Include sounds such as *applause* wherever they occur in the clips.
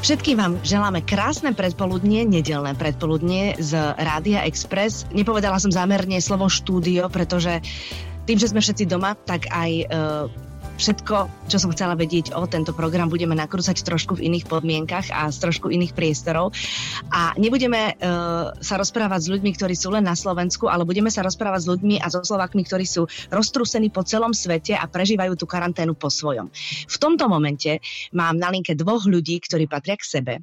Všetkým vám želáme krásne predpoludnie, nedelné predpoludnie z Rádia Express. Nepovedala som zámerne slovo štúdio, pretože tým, že sme všetci doma, tak aj uh, Všetko, čo som chcela vedieť o tento program, budeme nakrúcať trošku v iných podmienkach a z trošku iných priestorov. A nebudeme uh, sa rozprávať s ľuďmi, ktorí sú len na Slovensku, ale budeme sa rozprávať s ľuďmi a so Slovakmi, ktorí sú roztrúsení po celom svete a prežívajú tú karanténu po svojom. V tomto momente mám na linke dvoch ľudí, ktorí patria k sebe,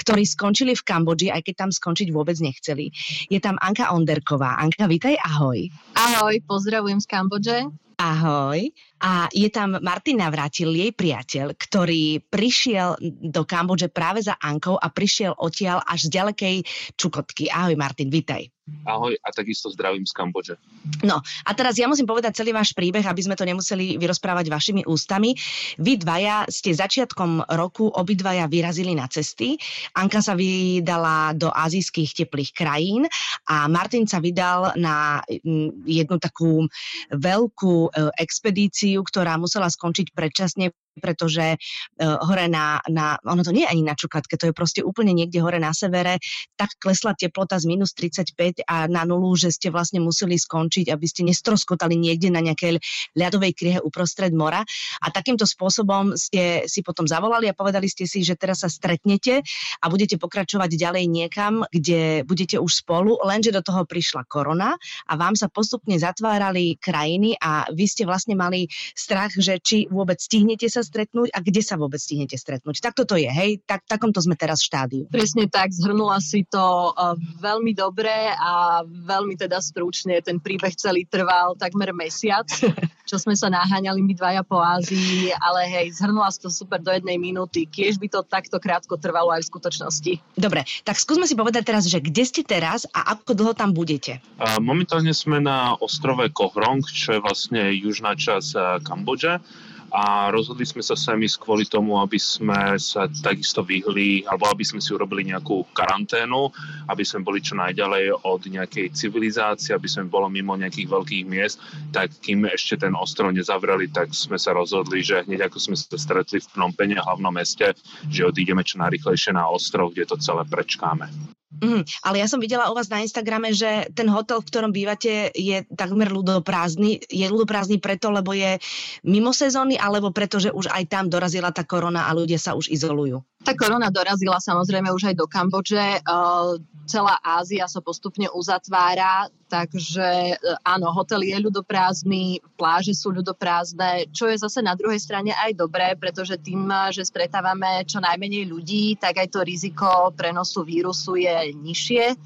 ktorí skončili v Kambodži, aj keď tam skončiť vôbec nechceli. Je tam Anka Onderková. Anka, vítaj, ahoj. Ahoj, pozdravujem z Kambodže. Ahoj. A je tam Martin Navrátil, jej priateľ, ktorý prišiel do Kambodže práve za Ankou a prišiel odtiaľ až z ďalekej Čukotky. Ahoj Martin, vitaj. Ahoj a takisto zdravím z Kambodže. No a teraz ja musím povedať celý váš príbeh, aby sme to nemuseli vyrozprávať vašimi ústami. Vy dvaja ste začiatkom roku obidvaja vyrazili na cesty. Anka sa vydala do azijských teplých krajín a Martin sa vydal na mm, jednu takú veľkú e, expedíciu, ktorá musela skončiť predčasne pretože uh, hore na, na, ono to nie je ani na Čukatke, to je proste úplne niekde hore na severe, tak klesla teplota z minus 35 a na nulu, že ste vlastne museli skončiť, aby ste nestroskotali niekde na nejakej ľadovej kriehe uprostred mora. A takýmto spôsobom ste si potom zavolali a povedali ste si, že teraz sa stretnete a budete pokračovať ďalej niekam, kde budete už spolu, lenže do toho prišla korona a vám sa postupne zatvárali krajiny a vy ste vlastne mali strach, že či vôbec stihnete sa stretnúť a kde sa vôbec stihnete stretnúť. Tak toto je, hej? Tak, takomto sme teraz v štádiu. Presne tak, zhrnula si to uh, veľmi dobre a veľmi teda stručne. Ten príbeh celý trval takmer mesiac, *laughs* čo sme sa naháňali my dvaja po Ázii, ale hej, zhrnula si to super do jednej minúty. Kiež by to takto krátko trvalo aj v skutočnosti. Dobre, tak skúsme si povedať teraz, že kde ste teraz a ako dlho tam budete? Uh, momentálne sme na ostrove Kohrong, čo je vlastne južná časť uh, Kambodže a rozhodli sme sa sami kvôli tomu, aby sme sa takisto vyhli, alebo aby sme si urobili nejakú karanténu, aby sme boli čo najďalej od nejakej civilizácie, aby sme bolo mimo nejakých veľkých miest, tak kým ešte ten ostrov nezavreli, tak sme sa rozhodli, že hneď ako sme sa stretli v Pnompene, hlavnom meste, že odídeme čo najrychlejšie na ostrov, kde to celé prečkáme. Mm, ale ja som videla u vás na Instagrame, že ten hotel, v ktorom bývate, je takmer ľudoprázdny. Je ľudoprázdny preto, lebo je mimo sezóny, alebo preto, že už aj tam dorazila tá korona a ľudia sa už izolujú? Tá korona dorazila samozrejme už aj do Kambodže. Celá Ázia sa postupne uzatvára, takže e, áno, hotel je ľudoprázdny, pláže sú ľudoprázdne, čo je zase na druhej strane aj dobré, pretože tým, že stretávame čo najmenej ľudí, tak aj to riziko prenosu vírusu je nižšie.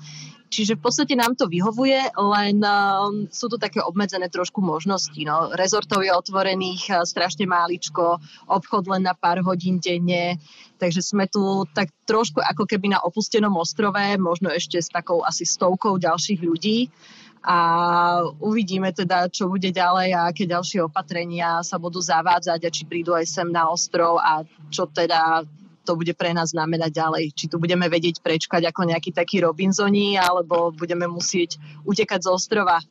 Čiže v podstate nám to vyhovuje, len uh, sú tu také obmedzené trošku možnosti. No. Rezortov je otvorených strašne máličko, obchod len na pár hodín denne, takže sme tu tak trošku ako keby na opustenom ostrove, možno ešte s takou asi stovkou ďalších ľudí a uvidíme teda, čo bude ďalej a aké ďalšie opatrenia sa budú zavádzať a či prídu aj sem na ostrov a čo teda to bude pre nás znamenať ďalej. Či tu budeme vedieť prečkať ako nejaký taký Robinsoni, alebo budeme musieť utekať z ostrova.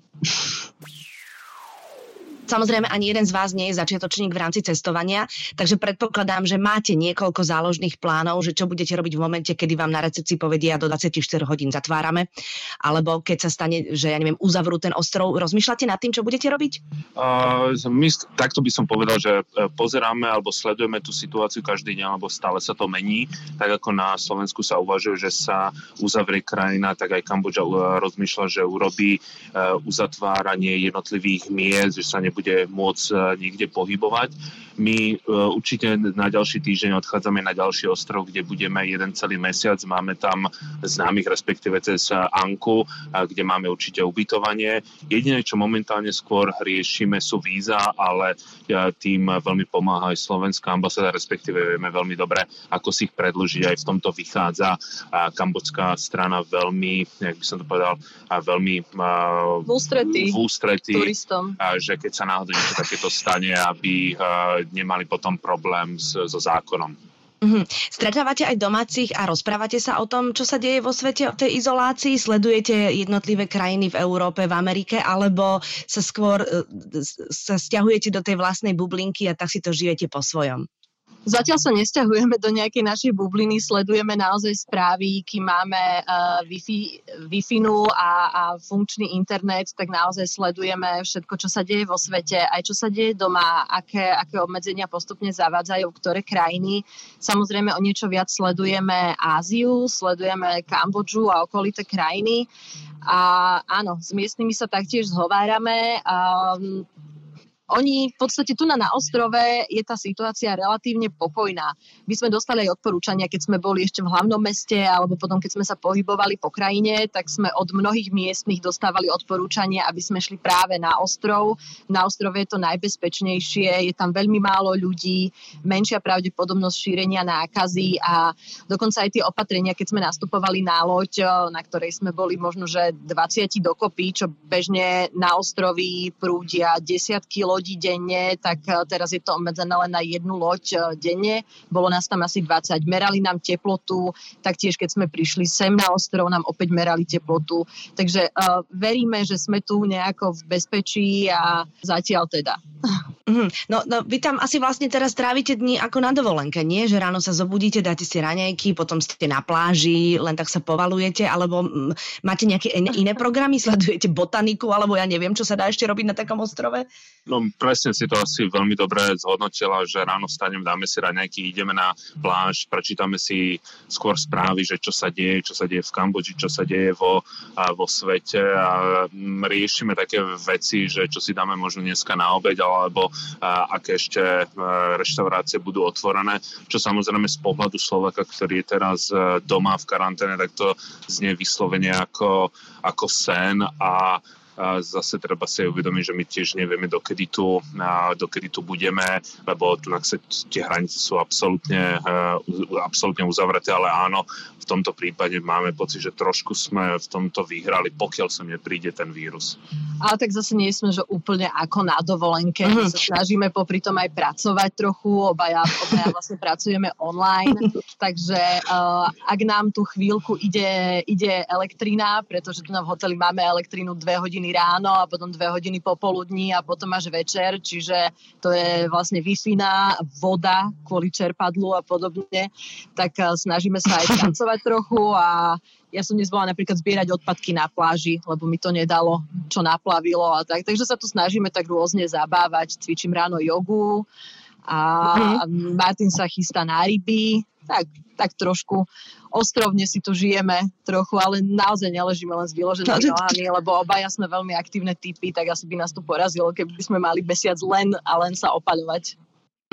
Samozrejme, ani jeden z vás nie je začiatočník v rámci cestovania, takže predpokladám, že máte niekoľko záložných plánov, že čo budete robiť v momente, kedy vám na recepcii povedia do 24 hodín zatvárame, alebo keď sa stane, že ja neviem, uzavrú ten ostrov. Rozmýšľate nad tým, čo budete robiť? Uh, my, takto by som povedal, že e, pozeráme alebo sledujeme tú situáciu každý deň, lebo stále sa to mení. Tak ako na Slovensku sa uvažuje, že sa uzavrie krajina, tak aj Kambodža e, rozmýšľa, že urobí uh, uzatváranie jednotlivých miest, že sa ne nebude môcť e, nikde pohybovať. My e, určite na ďalší týždeň odchádzame na ďalší ostrov, kde budeme jeden celý mesiac. Máme tam známych, respektíve cez Anku, kde máme určite ubytovanie. Jediné, čo momentálne skôr riešime, sú víza, ale e, tým veľmi pomáha aj slovenská ambasáda, respektíve vieme veľmi dobre, ako si ich predlžiť. Aj v tomto vychádza kambodská strana veľmi, jak by som to povedal, veľmi v ústretí, v ústretí turistom. že keď sa náhodou niečo takéto stane, aby nemali potom problém s, so zákonom. Mm-hmm. Stretávate aj domácich a rozprávate sa o tom, čo sa deje vo svete, o tej izolácii? Sledujete jednotlivé krajiny v Európe, v Amerike, alebo sa skôr uh, sa stiahujete do tej vlastnej bublinky a tak si to žijete po svojom? Zatiaľ sa nesťahujeme do nejakej našej bubliny, sledujeme naozaj správy, kým máme uh, Wi-Fi, Wi-Fi a, a funkčný internet, tak naozaj sledujeme všetko, čo sa deje vo svete, aj čo sa deje doma, aké, aké obmedzenia postupne zavádzajú ktoré krajiny. Samozrejme o niečo viac sledujeme Áziu, sledujeme Kambodžu a okolité krajiny. A áno, s miestnymi sa taktiež zhovárame. Um, oni v podstate tu na, na ostrove je tá situácia relatívne pokojná. My sme dostali aj odporúčania, keď sme boli ešte v hlavnom meste alebo potom, keď sme sa pohybovali po krajine, tak sme od mnohých miestnych dostávali odporúčania, aby sme šli práve na ostrov. Na ostrove je to najbezpečnejšie, je tam veľmi málo ľudí, menšia pravdepodobnosť šírenia nákazy a dokonca aj tie opatrenia, keď sme nastupovali na loď, na ktorej sme boli možno, že 20 dokopy, čo bežne na ostrovi prúdia desiatky lodí denne, tak e, teraz je to obmedzené len na jednu loď e, denne. Bolo nás tam asi 20. Merali nám teplotu, taktiež keď sme prišli sem na ostrov, nám opäť merali teplotu. Takže uh, veríme, že sme tu nejako v bezpečí a zatiaľ teda. *laughs* Mm, no, no, vy tam asi vlastne teraz trávite dni ako na dovolenke, nie? Že ráno sa zobudíte, dáte si raňajky, potom ste na pláži, len tak sa povalujete, alebo mm, máte nejaké iné programy, sledujete botaniku, alebo ja neviem, čo sa dá ešte robiť na takom ostrove? No presne si to asi veľmi dobre zhodnotila, že ráno stanem, dáme si raňajky, ideme na pláž, prečítame si skôr správy, že čo sa deje, čo sa deje v Kambodži, čo sa deje vo, a, vo svete a mm, riešime také veci, že čo si dáme možno dneska na obed, alebo aké ešte e, reštaurácie budú otvorené, čo samozrejme z pohľadu Slovaka, ktorý je teraz e, doma v karanténe, tak to znie vyslovene ako, ako sen a a zase treba si uvedomiť, že my tiež nevieme, dokedy tu, dokedy tu budeme, lebo tu tie hranice sú absolútne, absolútne uzavreté, ale áno, v tomto prípade máme pocit, že trošku sme v tomto vyhrali, pokiaľ sa nepríde ten vírus. Ale tak zase nie sme, že úplne ako na dovolenke. Mm. sa snažíme popri tom aj pracovať trochu, obaja, obaja vlastne pracujeme online, takže uh, ak nám tu chvíľku ide, ide elektrina, pretože tu na v hoteli máme elektrínu dve hodiny ráno a potom dve hodiny popoludní a potom až večer, čiže to je vlastne wi voda kvôli čerpadlu a podobne, tak uh, snažíme sa aj *laughs* cestovať trochu a ja som dnes bola napríklad zbierať odpadky na pláži, lebo mi to nedalo, čo naplavilo a tak. Takže sa tu snažíme tak rôzne zabávať. Cvičím ráno jogu a mm. Martin sa chystá na ryby. Tak, tak trošku ostrovne si tu žijeme trochu, ale naozaj neležíme len s vyloženými no, nohami, lebo obaja sme veľmi aktívne typy, tak asi by nás tu porazilo, keby sme mali mesiac len a len sa opaľovať.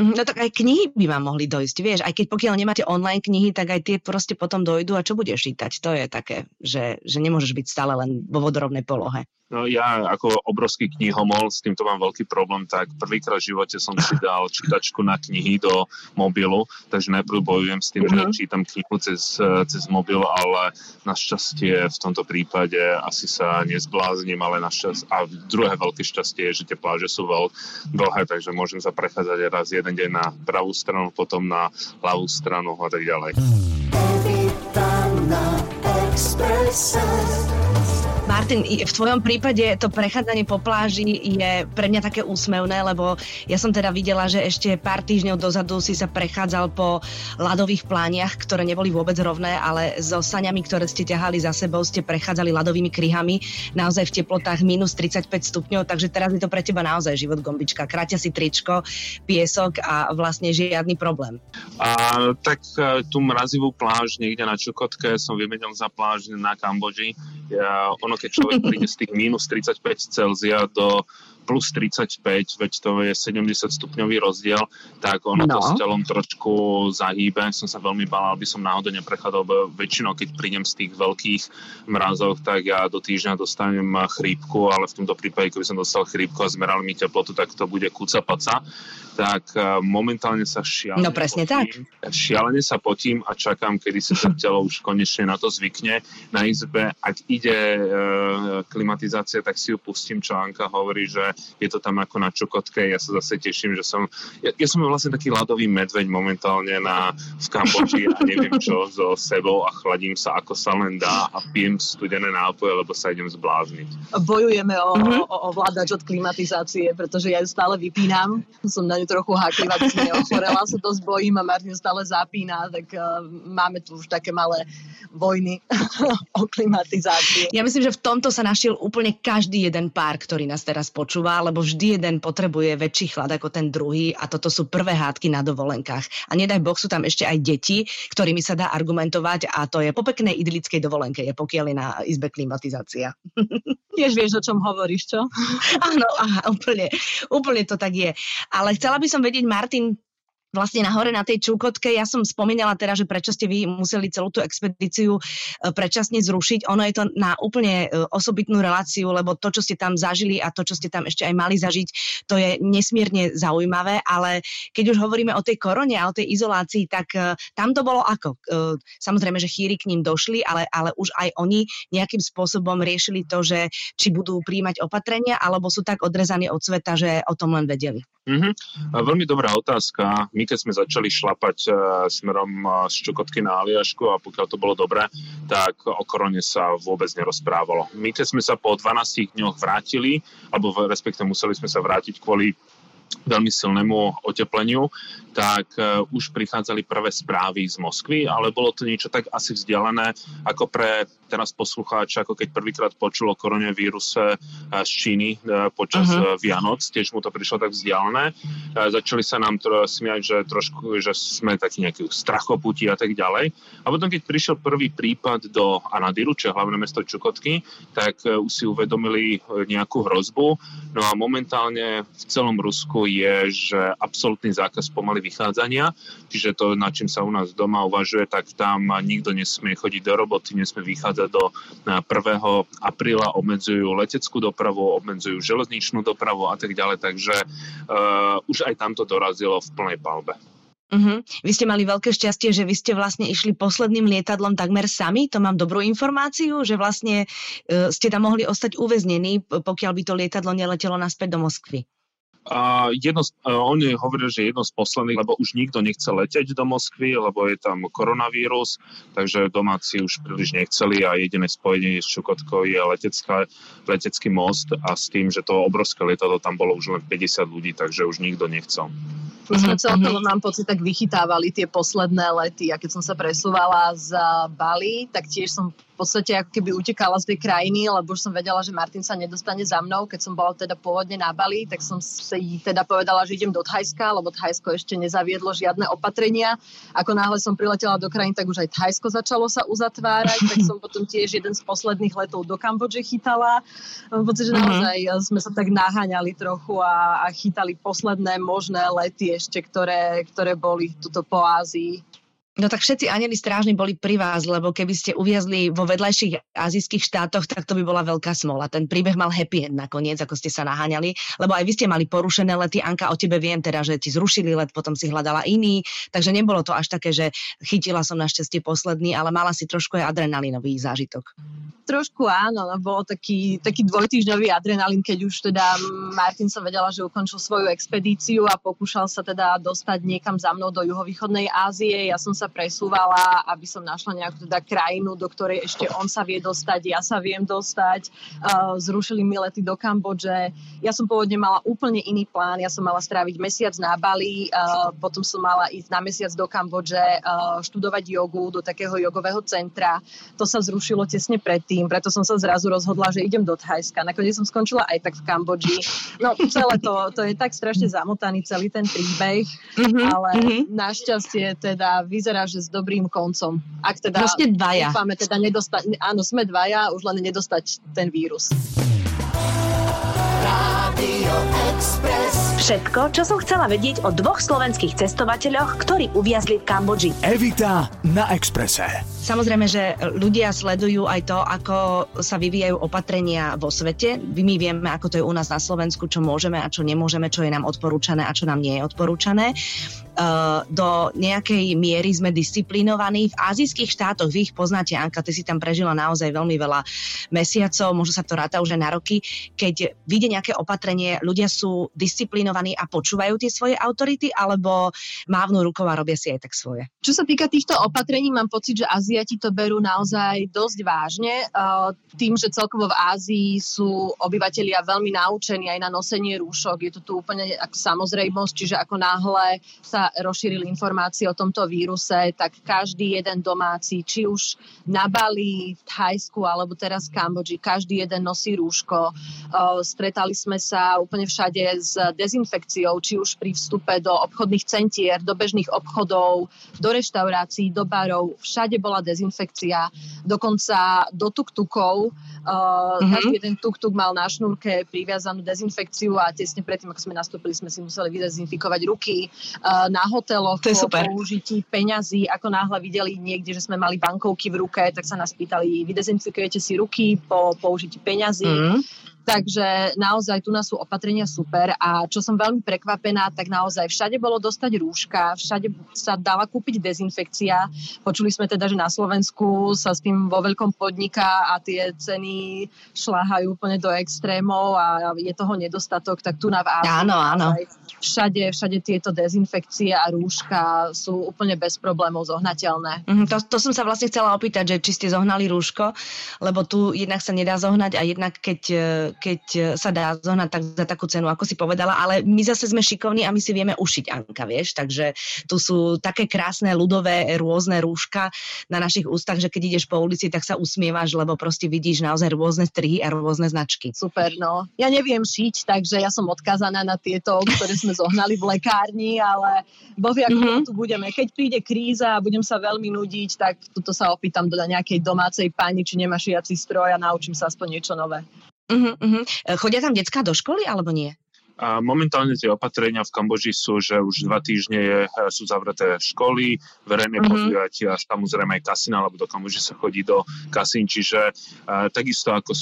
Mhm, no tak aj knihy by vám mohli dojsť, vieš, aj keď pokiaľ nemáte online knihy, tak aj tie proste potom dojdú a čo budeš čítať, to je také, že, že nemôžeš byť stále len vo vodorovnej polohe. No ja ako obrovský knihomol, s týmto mám veľký problém, tak prvýkrát v živote som si dal čítačku na knihy do mobilu, takže najprv bojujem s tým, uh-huh. že mhm. čítam knihu cez, cez mobil, ale našťastie v tomto prípade asi sa nezbláznim, ale našťastie, a druhé veľké šťastie je, že tie pláže sú veľ, dlhé, takže môžem sa prechádzať raz jeden deň na pravú stranu, potom na ľavú stranu a tak ďalej. Martin, v tvojom prípade to prechádzanie po pláži je pre mňa také úsmevné, lebo ja som teda videla, že ešte pár týždňov dozadu si sa prechádzal po ľadových plániach, ktoré neboli vôbec rovné, ale so saňami, ktoré ste ťahali za sebou, ste prechádzali ľadovými kryhami, naozaj v teplotách minus 35 stupňov, takže teraz je to pre teba naozaj život gombička. Kráťa si tričko, piesok a vlastne žiadny problém. A, tak e, tú mrazivú pláž niekde na Čukotke som vymenil za pláž na Kambodži. Ja, ono keď človek príde z tých minus 35 Celzia do plus 35, veď to je 70 stupňový rozdiel, tak ono no. to s telom trošku zahýbe. Som sa veľmi bál, aby som náhodou neprechádzal, lebo väčšinou, keď prídem z tých veľkých mrazov, tak ja do týždňa dostanem chrípku, ale v tomto prípade, keby som dostal chrípku a zmerali mi teplotu, tak to bude kúca paca tak e, momentálne sa šialene No presne potím, tak. Šialene sa potím a čakám, kedy sa to telo už konečne na to zvykne. Na izbe, ak ide e, klimatizácia, tak si ju pustím, čo Anka hovorí, že je to tam ako na Čukotke. Ja sa zase teším, že som, ja, ja som vlastne taký ľadový medveď momentálne na, v Kambodži a neviem čo so sebou a chladím sa ako sa len dá a pijem studené nápoje, lebo sa idem zblázniť. Bojujeme o, mm-hmm. o, o vládač od klimatizácie, pretože ja ju stále vypínam. Som na ňu trochu háklivá, aby som neochorela, sa dosť bojím a Martin stále zapína, tak uh, máme tu už také malé vojny *laughs* o klimatizácii. Ja myslím, že v tomto sa našiel úplne každý jeden pár, ktorý nás teraz počúva, lebo vždy jeden potrebuje väčší chlad ako ten druhý a toto sú prvé hádky na dovolenkách. A nedaj Boh sú tam ešte aj deti, ktorými sa dá argumentovať a to je po peknej idylickej dovolenke, je pokiaľ je na izbe klimatizácia. *laughs* Tiež vieš, o čom hovoríš, čo? Áno, aha, úplne, úplne to tak je. Ale chcela by som vedieť, Martin, vlastne nahore na tej Čukotke. Ja som spomínala teda, že prečo ste vy museli celú tú expedíciu e, predčasne zrušiť. Ono je to na úplne e, osobitnú reláciu, lebo to, čo ste tam zažili a to, čo ste tam ešte aj mali zažiť, to je nesmierne zaujímavé, ale keď už hovoríme o tej korone a o tej izolácii, tak e, tam to bolo ako? Samozrejme, že chýry k ním došli, ale, ale už aj oni nejakým spôsobom riešili to, že či budú príjmať opatrenia, alebo sú tak odrezaní od sveta, že o tom len vedeli. Mm-hmm. Veľmi dobrá otázka. My keď sme začali šlapať uh, smerom uh, z Čukotky na Aliašku a pokiaľ to bolo dobré, tak o korone sa vôbec nerozprávalo. My keď sme sa po 12 dňoch vrátili, alebo respektive museli sme sa vrátiť kvôli veľmi silnému otepleniu, tak uh, už prichádzali prvé správy z Moskvy, ale bolo to niečo tak asi vzdialené ako pre teraz poslucháč, ako keď prvýkrát počul o koronavíruse z Číny e, počas uh-huh. Vianoc, tiež mu to prišlo tak vzdialené. E, začali sa nám tro, smiať, že trošku, že sme takí nejakí strachoputí a tak ďalej. A potom, keď prišiel prvý prípad do Anadiru, čo je hlavné mesto Čukotky, tak už si uvedomili nejakú hrozbu. No a momentálne v celom Rusku je, že absolútny zákaz pomaly vychádzania, čiže to, na čím sa u nás doma uvažuje, tak tam nikto nesmie chodiť do roboty, nesmie vychádzať do 1. apríla obmedzujú leteckú dopravu, obmedzujú železničnú dopravu a tak ďalej, takže uh, už aj tamto dorazilo v plnej palbe. Uh-huh. Vy ste mali veľké šťastie, že vy ste vlastne išli posledným lietadlom takmer sami. To mám dobrú informáciu, že vlastne uh, ste tam mohli ostať uväznení, pokiaľ by to lietadlo neletelo naspäť do Moskvy. A jedno, oni hovoria, že jedno z posledných, lebo už nikto nechce leteť do Moskvy, lebo je tam koronavírus, takže domáci už príliš nechceli a jediné spojenie s Čukotkou je letecká, letecký most a s tým, že to obrovské lietadlo tam bolo už len 50 ľudí, takže už nikto nechcel. My sme celkovo, mám pocit, tak vychytávali tie posledné lety a keď som sa presúvala z Bali, tak tiež som podstate ako keby utekala z tej krajiny, lebo už som vedela, že Martin sa nedostane za mnou. Keď som bola teda pôvodne na Bali, tak som si teda povedala, že idem do Thajska, lebo Thajsko ešte nezaviedlo žiadne opatrenia. Ako náhle som priletela do krajiny, tak už aj Thajsko začalo sa uzatvárať, tak som *laughs* potom tiež jeden z posledných letov do Kambodže chytala. Mám pocit, že mhm. naozaj sme sa tak naháňali trochu a, a chytali posledné možné lety ešte, ktoré, ktoré boli tuto po Ázii. No tak všetci anjeli strážni boli pri vás, lebo keby ste uviazli vo vedľajších azijských štátoch, tak to by bola veľká smola. Ten príbeh mal happy end nakoniec, ako ste sa naháňali, lebo aj vy ste mali porušené lety. Anka, o tebe viem teda, že ti zrušili let, potom si hľadala iný, takže nebolo to až také, že chytila som našťastie posledný, ale mala si trošku aj adrenalinový zážitok. Trošku áno, no bol taký, taký dvojtýždňový adrenalín, keď už teda Martin sa vedela, že ukončil svoju expedíciu a pokúšal sa teda dostať niekam za mnou do juhovýchodnej Ázie. Ja som sa presúvala, aby som našla nejakú teda krajinu, do ktorej ešte on sa vie dostať, ja sa viem dostať. Uh, zrušili mi lety do Kambodže. Ja som pôvodne mala úplne iný plán. Ja som mala stráviť mesiac na Bali, uh, potom som mala ísť na mesiac do Kambodže, uh, študovať jogu do takého jogového centra. To sa zrušilo tesne predtým, preto som sa zrazu rozhodla, že idem do Thajska. Nakoniec som skončila aj tak v Kambodži. No celé to, to je tak strašne zamotaný celý ten príbeh, mm-hmm, ale mm-hmm. našťastie teda vyzerá vyzerá, že s dobrým koncom. Ak teda, no ste dvaja. Dúfame teda nedostať, áno, sme dvaja, už len nedostať ten vírus. Radio Express. Všetko, čo som chcela vedieť o dvoch slovenských cestovateľoch, ktorí uviazli v Kambodži. Evita na Exprese. Samozrejme, že ľudia sledujú aj to, ako sa vyvíjajú opatrenia vo svete. My vieme, ako to je u nás na Slovensku, čo môžeme a čo nemôžeme, čo je nám odporúčané a čo nám nie je odporúčané. Do nejakej miery sme disciplinovaní. V azijských štátoch, vy ich poznáte, Anka, ty si tam prežila naozaj veľmi veľa mesiacov, možno sa to ráta už aj na roky. Keď vyjde nejaké opatrenie, ľudia sú disciplinovaní a počúvajú tie svoje autority, alebo mávnu rukou a robia si aj tak svoje? Čo sa týka týchto opatrení, mám pocit, že Aziati to berú naozaj dosť vážne. Tým, že celkovo v Ázii sú obyvateľia veľmi naučení aj na nosenie rúšok, je to tu úplne ako samozrejmosť, čiže ako náhle sa rozšírili informácie o tomto víruse, tak každý jeden domáci, či už na Bali, v Thajsku alebo teraz v Kambodži, každý jeden nosí rúško. Stretali sme sa úplne všade s dezinfekciou, či už pri vstupe do obchodných centier, do bežných obchodov, do reštaurácií, do barov. Všade bola dezinfekcia, dokonca do tuktukov. mm-hmm. Každý jeden tuktuk mal na šnúrke priviazanú dezinfekciu a tesne predtým, ako sme nastúpili, sme si museli vydezinfikovať ruky. Na hoteloch to je po super. použití peňazí, ako náhle videli niekde, že sme mali bankovky v ruke, tak sa nás pýtali, vydezinfikujete si ruky po použití peňazí. Mm. Takže naozaj tu nás sú opatrenia super a čo som veľmi prekvapená, tak naozaj všade bolo dostať rúška, všade sa dala kúpiť dezinfekcia. Počuli sme teda, že na Slovensku sa s tým vo veľkom podniká a tie ceny šláhajú úplne do extrémov a je toho nedostatok, tak tu na v Áno, áno. Všade, všade tieto dezinfekcie a rúška sú úplne bez problémov zohnateľné. Mm, to, to som sa vlastne chcela opýtať, že či ste zohnali rúško, lebo tu jednak sa nedá zohnať a jednak keď keď sa dá zohnať tak za takú cenu, ako si povedala, ale my zase sme šikovní a my si vieme ušiť, Anka, vieš, takže tu sú také krásne ľudové rôzne rúška na našich ústach, že keď ideš po ulici, tak sa usmievaš, lebo proste vidíš naozaj rôzne strihy a rôzne značky. Super, no. Ja neviem šiť, takže ja som odkazaná na tieto, ktoré sme zohnali v lekárni, ale boh ako mm-hmm. tu budeme. Keď príde kríza a budem sa veľmi nudiť, tak tuto sa opýtam do nejakej domácej pani, či nemá šiaci stroj a naučím sa aspoň niečo nové. Uh-huh, uh-huh. Chodia tam detská do školy alebo nie? A momentálne tie opatrenia v Kamboži sú, že už dva týždne je, sú zavreté školy, verejné mm-hmm. podujatia, samozrejme aj kasína, lebo do Kamboži sa chodí do kasín, čiže a, takisto ako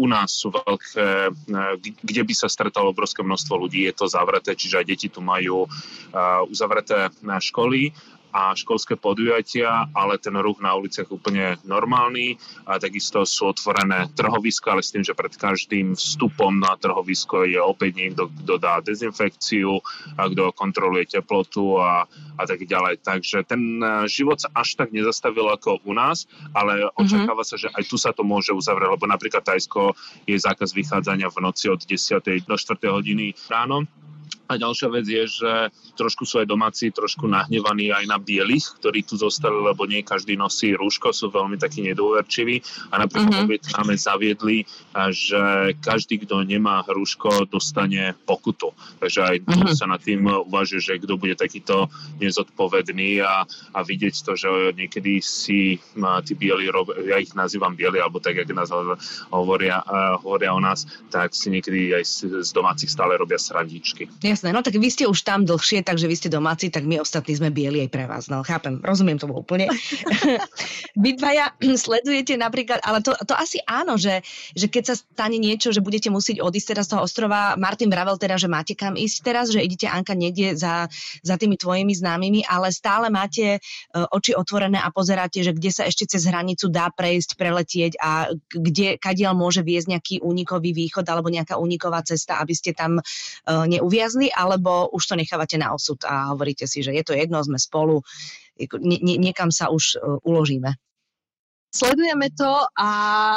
u nás sú veľké, a, kde by sa stretalo obrovské množstvo ľudí, je to zavreté, čiže aj deti tu majú a, uzavreté na školy a školské podujatia, ale ten ruch na uliciach úplne normálny. A takisto sú otvorené trhoviska, ale s tým, že pred každým vstupom na trhovisko je opäť niekto, kto dá dezinfekciu, a kto kontroluje teplotu a, a tak ďalej. Takže ten e, život sa až tak nezastavil ako u nás, ale mhm. očakáva sa, že aj tu sa to môže uzavrieť, lebo napríklad Tajsko je zákaz vychádzania v noci od 10. do 4. hodiny ráno a ďalšia vec je, že trošku sú aj domáci trošku nahnevaní aj na bielých, ktorí tu zostali, lebo nie každý nosí rúško, sú veľmi takí nedôverčiví. A napríklad mm-hmm. Vietname zaviedli, že každý, kto nemá rúško, dostane pokutu. Takže aj mm-hmm. sa nad tým uvažuje, že kto bude takýto nezodpovedný a, a vidieť to, že niekedy si tí bieli, ja ich nazývam bieli, alebo tak, jak nás hovoria, hovoria o nás, tak si niekedy aj z, domácich stále robia srandičky. Jasné, no tak vy ste už tam dlhšie, takže vy ste domáci, tak my ostatní sme bieli aj pre vás. No chápem, rozumiem to úplne. *laughs* vy dvaja sledujete napríklad, ale to, to asi áno, že, že keď sa stane niečo, že budete musieť odísť teraz z toho ostrova, Martin vravel teda, že máte kam ísť teraz, že idete Anka niekde za, za tými tvojimi známymi, ale stále máte uh, oči otvorené a pozeráte, že kde sa ešte cez hranicu dá prejsť, preletieť a kde, kadiaľ môže viesť nejaký únikový východ alebo nejaká úniková cesta, aby ste tam uh, neuviazli alebo už to nechávate na osud a hovoríte si, že je to jedno, sme spolu, nie, niekam sa už uh, uložíme? Sledujeme to a,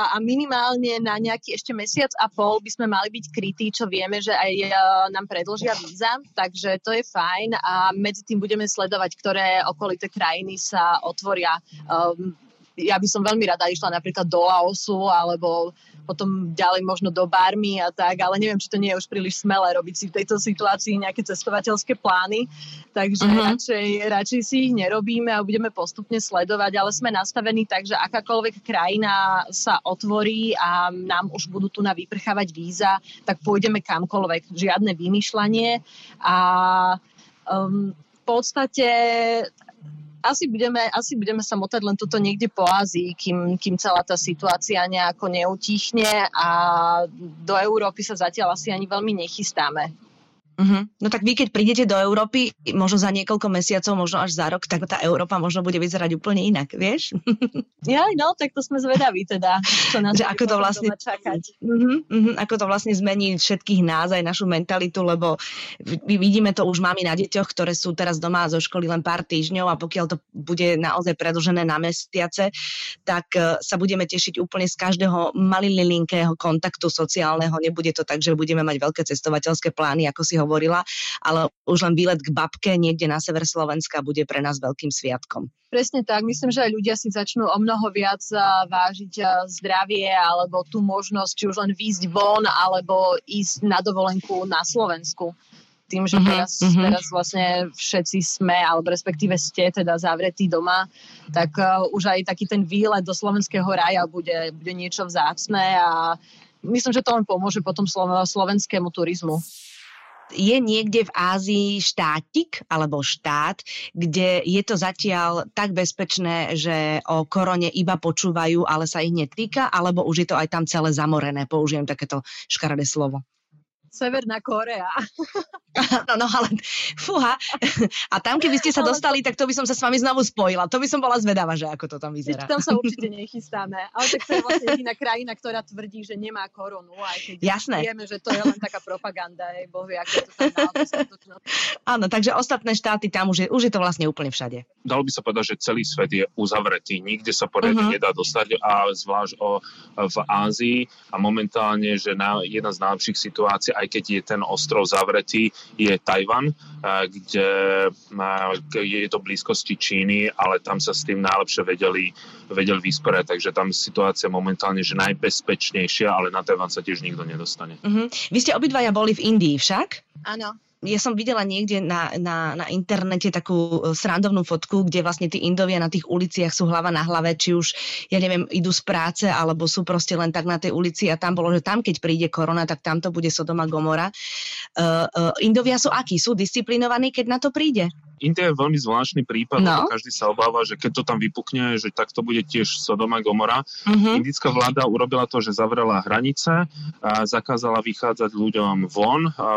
a minimálne na nejaký ešte mesiac a pol by sme mali byť krytí, čo vieme, že aj uh, nám predložia víza, takže to je fajn a medzi tým budeme sledovať, ktoré okolité krajiny sa otvoria. Um, ja by som veľmi rada išla napríklad do Laosu alebo potom ďalej možno do Barmy a tak, ale neviem, či to nie je už príliš smelé robiť si v tejto situácii nejaké cestovateľské plány, takže uh-huh. radšej, radšej si ich nerobíme a budeme postupne sledovať, ale sme nastavení tak, že akákoľvek krajina sa otvorí a nám už budú tu na vyprchávať víza, tak pôjdeme kamkoľvek, žiadne vymýšľanie a um, v podstate asi budeme, asi budeme sa motať len tuto niekde po Ázii, kým, kým celá tá situácia nejako neutíchne a do Európy sa zatiaľ asi ani veľmi nechystáme. Uh-huh. No tak vy, keď prídete do Európy, možno za niekoľko mesiacov, možno až za rok, tak tá Európa možno bude vyzerať úplne inak, vieš? *laughs* Ja, no, tak to sme zvedaví teda, čo nás že ako to vlastne, čakať. Uh-huh, uh-huh, ako to vlastne zmení všetkých nás, aj našu mentalitu, lebo vidíme to už mami na deťoch, ktoré sú teraz doma zo školy len pár týždňov a pokiaľ to bude naozaj predlžené na mesiace, tak uh, sa budeme tešiť úplne z každého malilinkého kontaktu sociálneho. Nebude to tak, že budeme mať veľké cestovateľské plány, ako si hovorila, ale už len výlet k babke niekde na sever Slovenska bude pre nás veľkým sviatkom. Presne tak. Myslím, že aj ľudia si začnú o mnoho viac vážiť zdravie alebo tú možnosť či už len výjsť von alebo ísť na dovolenku na Slovensku tým, že uh-huh, teraz, uh-huh. teraz vlastne všetci sme, alebo respektíve ste teda zavretí doma, tak uh, už aj taký ten výlet do slovenského raja bude, bude niečo vzácne a myslím, že to len pomôže potom slovenskému turizmu je niekde v Ázii štátik alebo štát, kde je to zatiaľ tak bezpečné, že o korone iba počúvajú, ale sa ich netýka, alebo už je to aj tam celé zamorené, použijem takéto škaredé slovo. Severná Korea. *laughs* no, no, ale fúha. A tam, keby ste sa dostali, tak to by som sa s vami znovu spojila. To by som bola zvedavá, že ako to tam vyzerá. Tam sa *laughs* určite nechystáme. Ale tak to je vlastne jediná krajina, ktorá tvrdí, že nemá koronu. Aj keď Jasné. vieme, že to je len taká propaganda. Aj boh vie, ako to tam Áno, takže ostatné štáty, tam už je, už je to vlastne úplne všade. Dalo by sa povedať, že celý svet je uzavretý. Nikde sa poriadne uh-huh. nedá dostať, a zvlášť o, v Ázii. A momentálne, že na, jedna z najlepších situácií, aj keď je ten ostrov zavretý, je Tajvan, kde je to blízkosti Číny, ale tam sa s tým najlepšie vedeli, vedeli vysporiadať, takže tam situácia momentálne že najbezpečnejšia, ale na Tajvan sa tiež nikto nedostane. Uh-huh. Vy ste obidvaja boli v Indii však? Áno ja som videla niekde na, na, na internete takú e, srandovnú fotku, kde vlastne tí Indovia na tých uliciach sú hlava na hlave, či už, ja neviem, idú z práce, alebo sú proste len tak na tej ulici a tam bolo, že tam, keď príde korona, tak tam to bude Sodoma Gomora. Uh, uh, Indovia sú akí? Sú disciplinovaní, keď na to príde? India je veľmi zvláštny prípad, no. lebo každý sa obáva, že keď to tam vypukne, že tak to bude tiež Sodoma Gomora. Uh-huh. Indická vláda urobila to, že zavrela hranice, a zakázala vychádzať ľuďom von, a, a,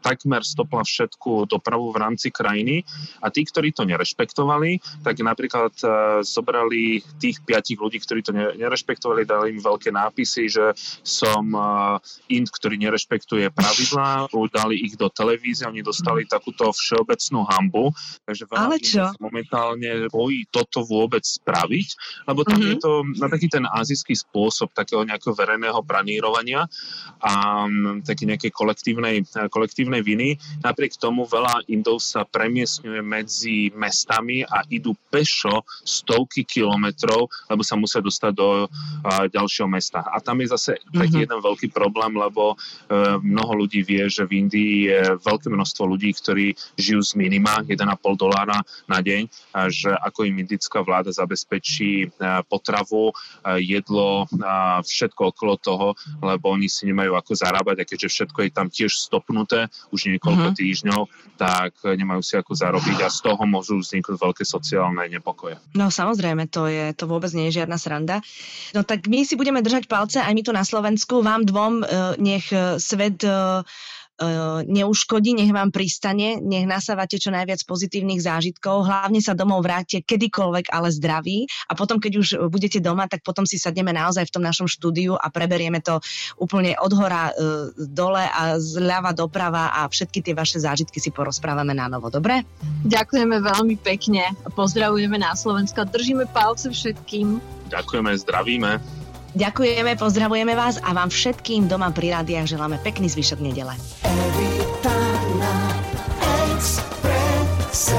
takmer stopla všetku dopravu v rámci krajiny a tí, ktorí to nerešpektovali, tak napríklad a, zobrali tých piatich ľudí, ktorí to nerešpektovali, dali im veľké nápisy, že som a, Ind, ktorý nerešpektuje pravidlá, dali ich do televízie, oni dostali takúto všeobecnú hambu bombu, takže veľa Ale čo? sa momentálne bojí toto vôbec spraviť, lebo tam mm-hmm. je to na taký ten azijský spôsob takého nejakého verejného pranírovania a mm, také nejakej kolektívnej, kolektívnej viny. Napriek tomu veľa Indov sa premiesňuje medzi mestami a idú pešo stovky kilometrov, lebo sa musia dostať do uh, ďalšieho mesta. A tam je zase mm-hmm. taký jeden veľký problém, lebo uh, mnoho ľudí vie, že v Indii je veľké množstvo ľudí, ktorí žijú z minima, 1,5 dolára na deň, že ako im indická vláda zabezpečí e, potravu, e, jedlo, všetko okolo toho, lebo oni si nemajú ako zarábať a keďže všetko je tam tiež stopnuté už niekoľko mm-hmm. týždňov, tak nemajú si ako zarobiť a z toho môžu vzniknúť veľké sociálne nepokoje. No samozrejme, to, je, to vôbec nie je žiadna sranda. No tak my si budeme držať palce aj my tu na Slovensku. Vám dvom e, nech svet neuškodí, nech vám pristane, nech nasávate čo najviac pozitívnych zážitkov, hlavne sa domov vráte kedykoľvek, ale zdraví a potom, keď už budete doma, tak potom si sadneme naozaj v tom našom štúdiu a preberieme to úplne od hora e, dole a zľava doprava a všetky tie vaše zážitky si porozprávame na novo, dobre? Ďakujeme veľmi pekne, pozdravujeme na Slovensko, držíme palce všetkým. Ďakujeme, zdravíme. Ďakujeme, pozdravujeme vás a vám všetkým doma pri rádiách želáme pekný zvyšok nedele. Evita na Expresse.